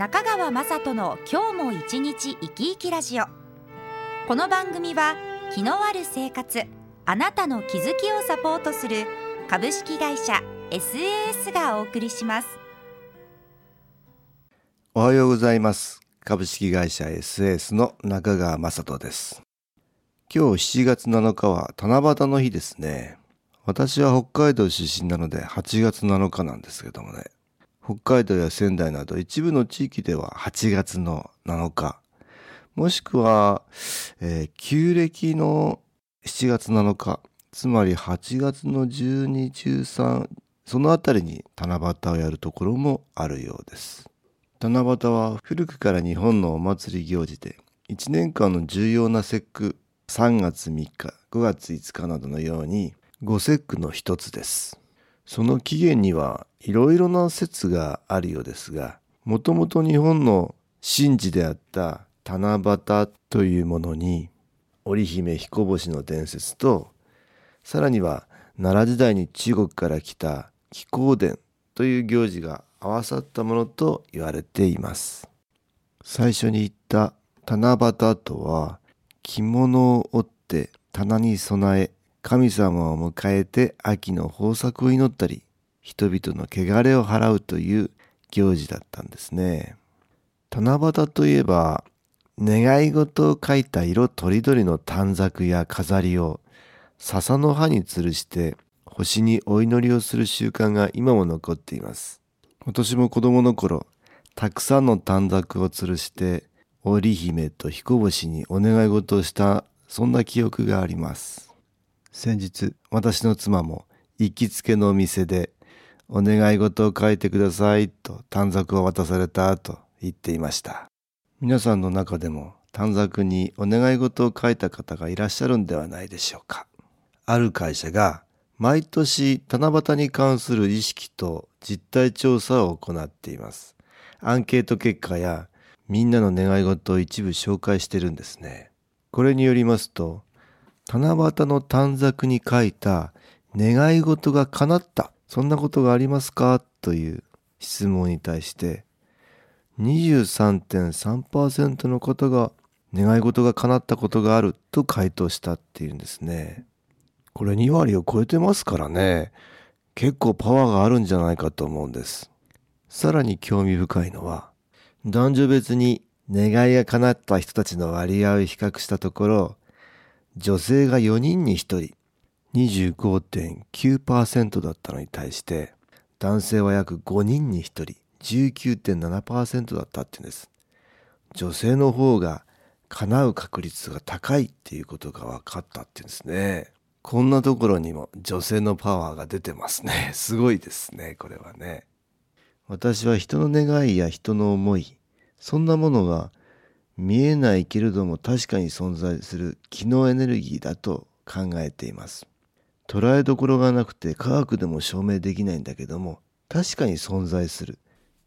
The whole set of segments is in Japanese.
中川雅人の今日も一日生き生きラジオ。この番組は気のある生活あなたの気づきをサポートする株式会社 SAS がお送りします。おはようございます。株式会社 SAS の中川雅人です。今日7月7日は七夕の日ですね。私は北海道出身なので8月7日なんですけどもね。北海道や仙台など一部の地域では8月の7日、もしくは、えー、旧暦の7月7日、つまり8月の12、13、そのあたりに七夕をやるところもあるようです。七夕は古くから日本のお祭り行事で、1年間の重要な節句、3月3日、5月5日などのように、五節句の一つです。その起源にはいろいろな説があるようですが、もともと日本の神事であった七夕というものに、織姫彦星の伝説と、さらには奈良時代に中国から来た気候伝という行事が合わさったものと言われています。最初に言った七夕とは、着物を織って棚に備え神様を迎えて秋の豊作を祈ったり人々の汚れを払うという行事だったんですね。七夕といえば願い事を書いた色とりどりの短冊や飾りを笹の葉に吊るして星にお祈りをする習慣が今も残っています。私も子供の頃たくさんの短冊を吊るして織姫と彦星にお願い事をしたそんな記憶があります。先日私の妻も行きつけのお店でお願い事を書いてくださいと短冊を渡されたと言っていました。皆さんの中でも短冊にお願い事を書いた方がいらっしゃるんではないでしょうか。ある会社が毎年七夕に関する意識と実態調査を行っています。アンケート結果やみんなの願い事を一部紹介してるんですね。これによりますと七夕の短冊に書いた願い事が叶った。そんなことがありますか？という質問に対して23.3%の方が願い事が叶ったことがあると回答したっていうんですね。これ2割を超えてますからね。結構パワーがあるんじゃないかと思うんです。さらに興味深いのは男女別に願いが叶った人たちの割合を比較したところ女性が4人に1人。25.9%だったのに対して男性は約5人に1人。19.7%だったって言うんです。女性の方が叶う確率が高いっていうことが分かったって言うんですね。こんなところにも女性のパワーが出てますね。すごいですねこれはね。私は人の願いや人の思いそんなものが見えないけれども確かに存在する機能エネルギーだと考えています。捉えどころがなくて科学でも証明できないんだけども確かに存在する。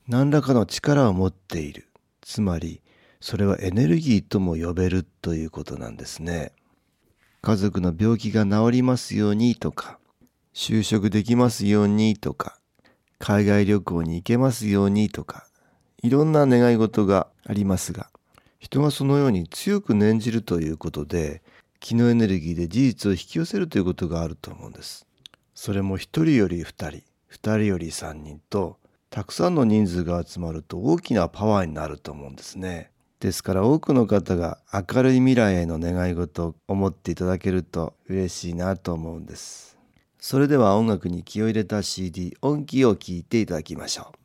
何らかの力を持っている。つまりそれはエネルギーとも呼べるということなんですね。家族の病気が治りますようにとか就職できますようにとか海外旅行に行けますようにとかいろんな願い事がありますが人がそのように強く念じるということで気のエネルギーで事実を引き寄せるということがあると思うんです。それも一人より二人、二人より三人とたくさんの人数が集まると大きなパワーになると思うんですね。ですから多くの方が明るい未来への願い事を思っていただけると嬉しいなと思うんです。それでは音楽に気を入れた CD 音機を聴いていただきましょう。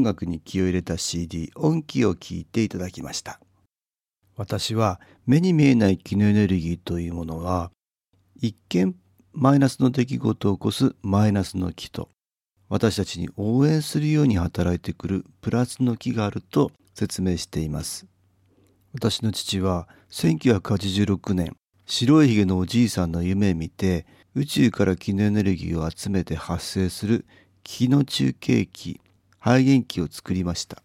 音楽に気を入れた CD 音機を聴いていただきました。私は目に見えない気のエネルギーというものは一見マイナスの出来事を起こすマイナスの気と私たちに応援するように働いてくるプラスの気があると説明しています。私の父は1986年白いひげのおじいさんの夢見て宇宙から気のエネルギーを集めて発生する気の中継機肺元機を作りました。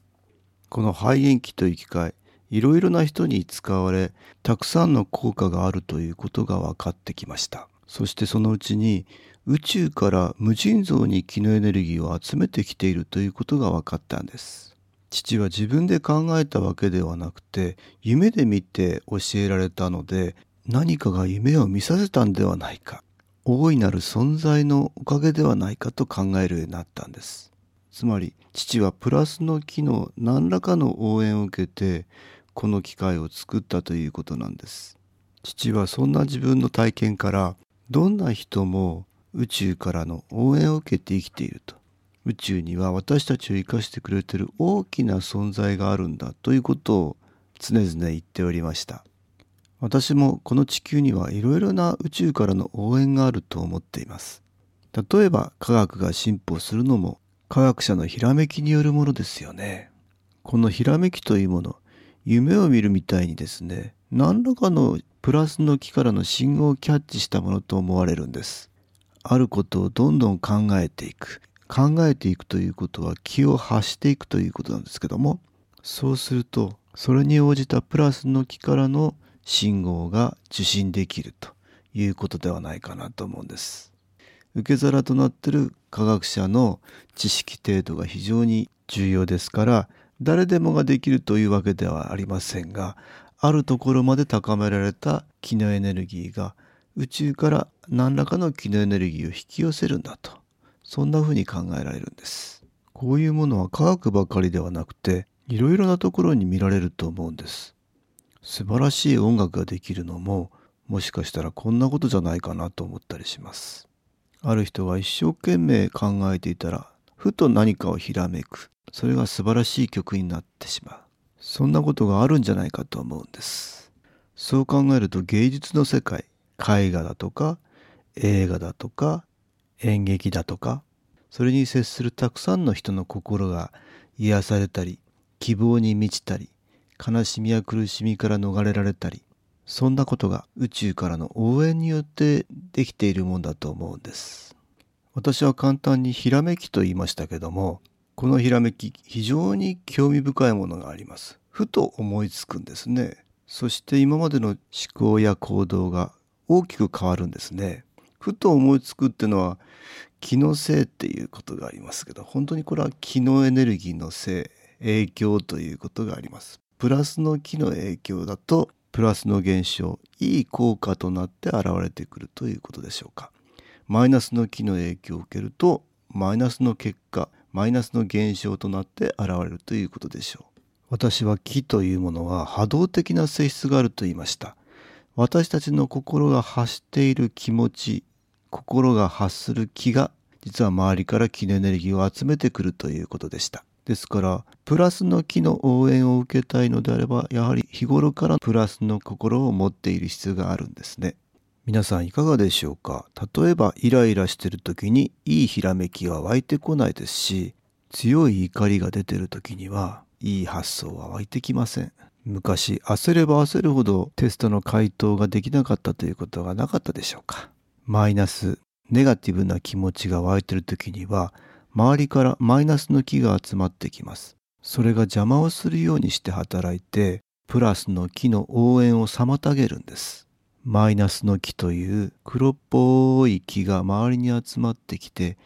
この肺元機という機械いろいろな人に使われたくさんの効果があるということが分かってきました。そしてそのうちに宇宙から無尽蔵に気のエネルギーを集めてきているということが分かったんです。父は自分で考えたわけではなくて夢で見て教えられたので何かが夢を見させたんではないか大いなる存在のおかげではないかと考えるようになったんです。つまり父はプラスの機能何らかの応援を受けてこの機械を作ったということなんです。父はそんな自分の体験からどんな人も宇宙からの応援を受けて生きていると。宇宙には私たちを生かしてくれてる大きな存在があるんだということを常々言っておりました。私もこの地球にはいろいろな宇宙からの応援があると思っています。例えば科学が進歩するのも科学者のひらめきによるものですよね。このひらめきというもの夢を見るみたいにですね何らかのプラスの木からの信号をキャッチしたものと思われるんです。あることをどんどん考えていく。考えていくということは気を発していくということなんですけどもそうするとそれに応じたプラスの木からの信号が受信できるということではないかなと思うんです。受け皿となっている科学者の知識程度が非常に重要ですから誰でもができるというわけではありませんがあるところまで高められた気のエネルギーが宇宙から何らかの気のエネルギーを引き寄せるんだとそんなふうに考えられるんです。こういうものは科学ばかりではなくていろいろなところに見られると思うんです。素晴らしい音楽ができるのももしかしたらこんなことじゃないかなと思ったりします。ある人は一生懸命考えていたらふと何かをひらめく。それが素晴らしい曲になってしまう。そんなことがあるんじゃないかと思うんです。そう考えると芸術の世界絵画だとか映画だとか演劇だとかそれに接するたくさんの人の心が癒されたり希望に満ちたり悲しみや苦しみから逃れられたりそんなことが宇宙からの応援によってできているもんだと思うんです。私は簡単にひらめきと言いましたけどもこのひらめき非常に興味深いものがあります。ふと思いつくんですね。そして今までの思考や行動が大きく変わるんですね。ふと思いつくっていうのは気のせいっていうことがありますけど本当にこれは気のエネルギーのせい影響ということがあります。プラスの気の影響だとプラスの現象いい効果となって現れてくるということでしょうか。マイナスの気の影響を受けるとマイナスの結果マイナスの現象となって現れるということでしょう。私は気というものは波動的な性質があると言いました。私たちの心が発している気持ち心が発する気が実は周りから気のエネルギーを集めてくるということでした。ですからプラスの気の応援を受けたいのであればやはり日頃からプラスの心を持っている必要があるんですね。皆さんいかがでしょうか？例えばイライラしてる時にいいひらめきは湧いてこないですし強い怒りが出てる時にはいい発想は湧いてきません。昔焦れば焦るほどテストの回答ができなかったということがなかったでしょうか？マイナスネガティブな気持ちが湧いてる時には周りからマイナスの気が集まってきます。それが邪魔をするようにして働いて、プラスの気の応援を妨げるんです。マイナスの気という黒っぽい気が周りに集まってきて、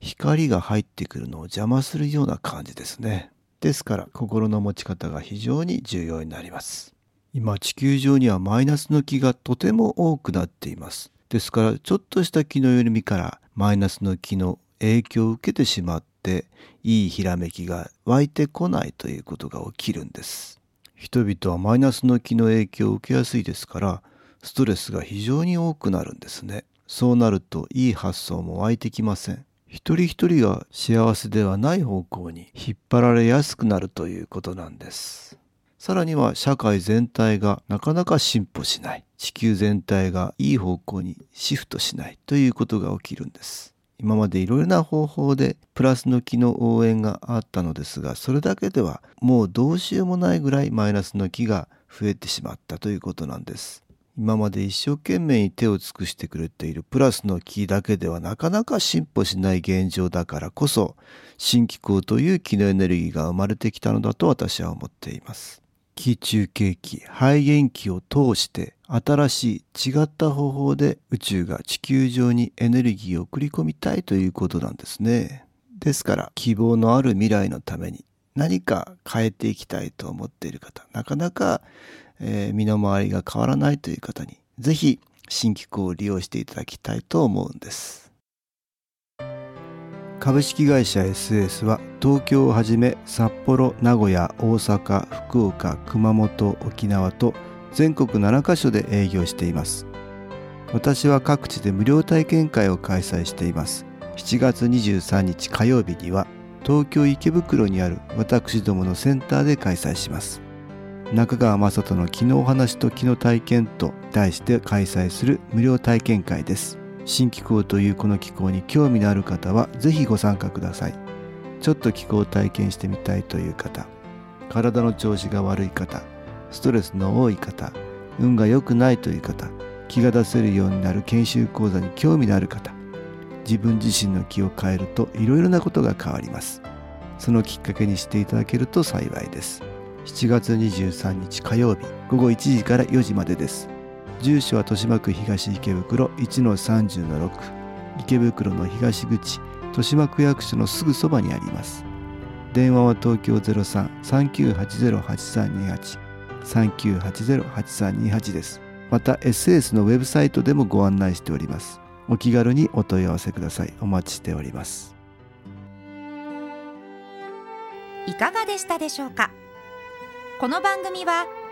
光が入ってくるのを邪魔するような感じですね。ですから心の持ち方が非常に重要になります。今地球上にはマイナスの気がとても多くなっています。ですからちょっとした気の緩みからマイナスの気の影響を受けてしまっていいひらめきが湧いてこないということが起きるんです。人々はマイナスの気の影響を受けやすいですからストレスが非常に多くなるんですね。そうなるといい発想も湧いてきません。一人一人が幸せではない方向に引っ張られやすくなるということなんです。さらには社会全体がなかなか進歩しない。地球全体がいい方向にシフトしないということが起きるんです。今までいろいろな方法でプラスの気の応援があったのですがそれだけではもうどうしようもないぐらいマイナスの気が増えてしまったということなんです。今まで一生懸命に手を尽くしてくれているプラスの気だけではなかなか進歩しない現状だからこそ新機構という気のエネルギーが生まれてきたのだと私は思っています。気中継機肺元気を通して新しい違った方法で宇宙が地球上にエネルギーを送り込みたいということなんですね。ですから希望のある未来のために何か変えていきたいと思っている方なかなか、えー、身の回りが変わらないという方にぜひ新機構を利用していただきたいと思うんです。株式会社 SS は東京をはじめ札幌名古屋大阪福岡熊本沖縄と全国7カ所で営業しています。私は各地で無料体験会を開催しています。7月23日火曜日には東京池袋にある私どものセンターで開催します。中川雅人の「気のお話と気の体験」と題して開催する無料体験会です。新気候というこの気候に興味のある方はぜひご参加ください。ちょっと気候を体験してみたいという方体の調子が悪い方ストレスの多い方運が良くないという方気が出せるようになる研修講座に興味のある方自分自身の気を変えるといろいろなことが変わります。そのきっかけにしていただけると幸いです。7月23日火曜日午後1時から4時までです。住所は豊島区東池袋1-30-6池袋の東口豊島区役所のすぐそばにあります。電話は東京03-3980-8328 3980-8328です。また SS のウェブサイトでもご案内しております。お気軽にお問い合わせください。お待ちしております。いかがでしたでしょうか？この番組は